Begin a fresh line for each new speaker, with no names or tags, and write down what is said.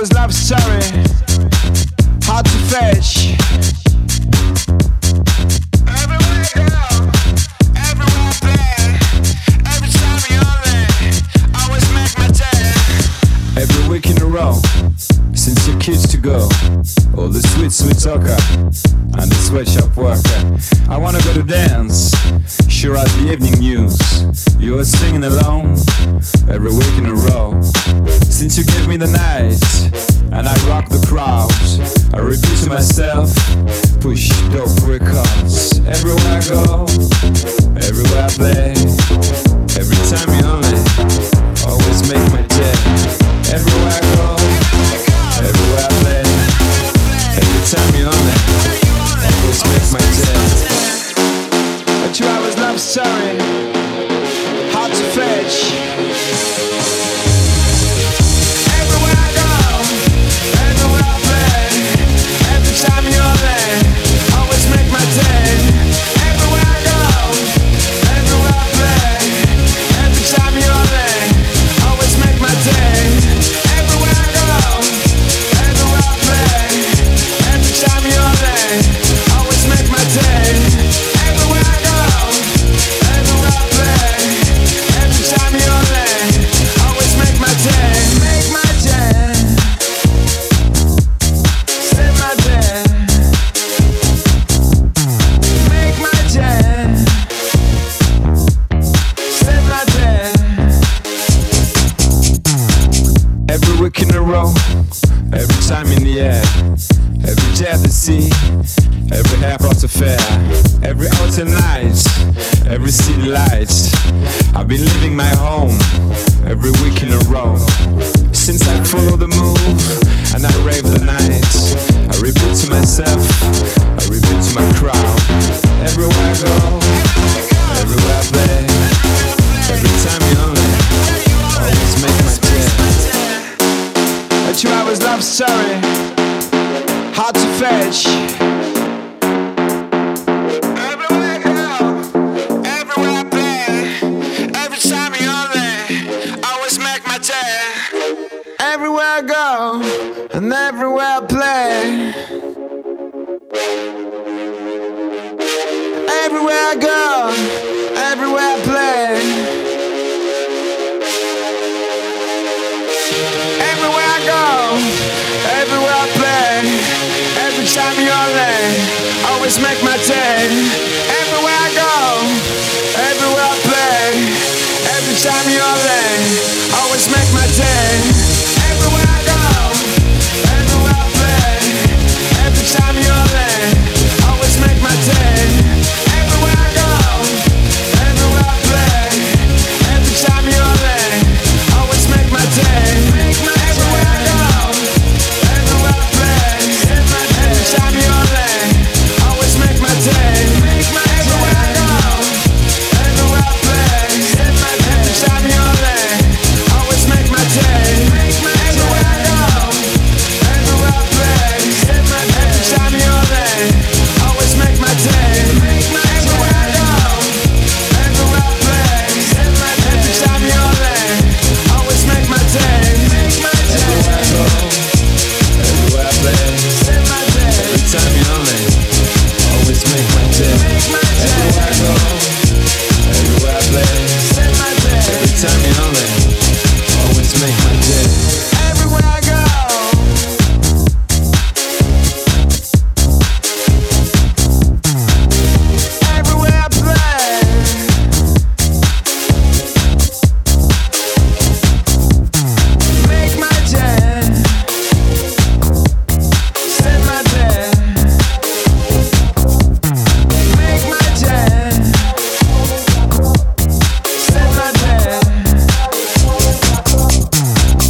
was love sorry, Hard to fetch. Every week in a row, since your kids to go, all the sweet, sweet talker, and the sweatshop worker. I wanna go to dance. Shirazi Evening News. You were singing along every week in a row. Since you gave me the night and I rock the crowd, I repeat to myself, push dope records. Everywhere I go, everywhere I play. sorry. week in a row. Every time in the air, every jab at sea, every half hour fair, every out night, every city lights. I've been leaving my home every week in a row. Since I follow the moon and I rave the night, I repeat to myself. two hours love, sorry. Hard to fetch. Everywhere I go, everywhere I've every time you're there, always make my day. Everywhere I go, and everywhere I play. Everywhere I go. sunshine. Always make my day.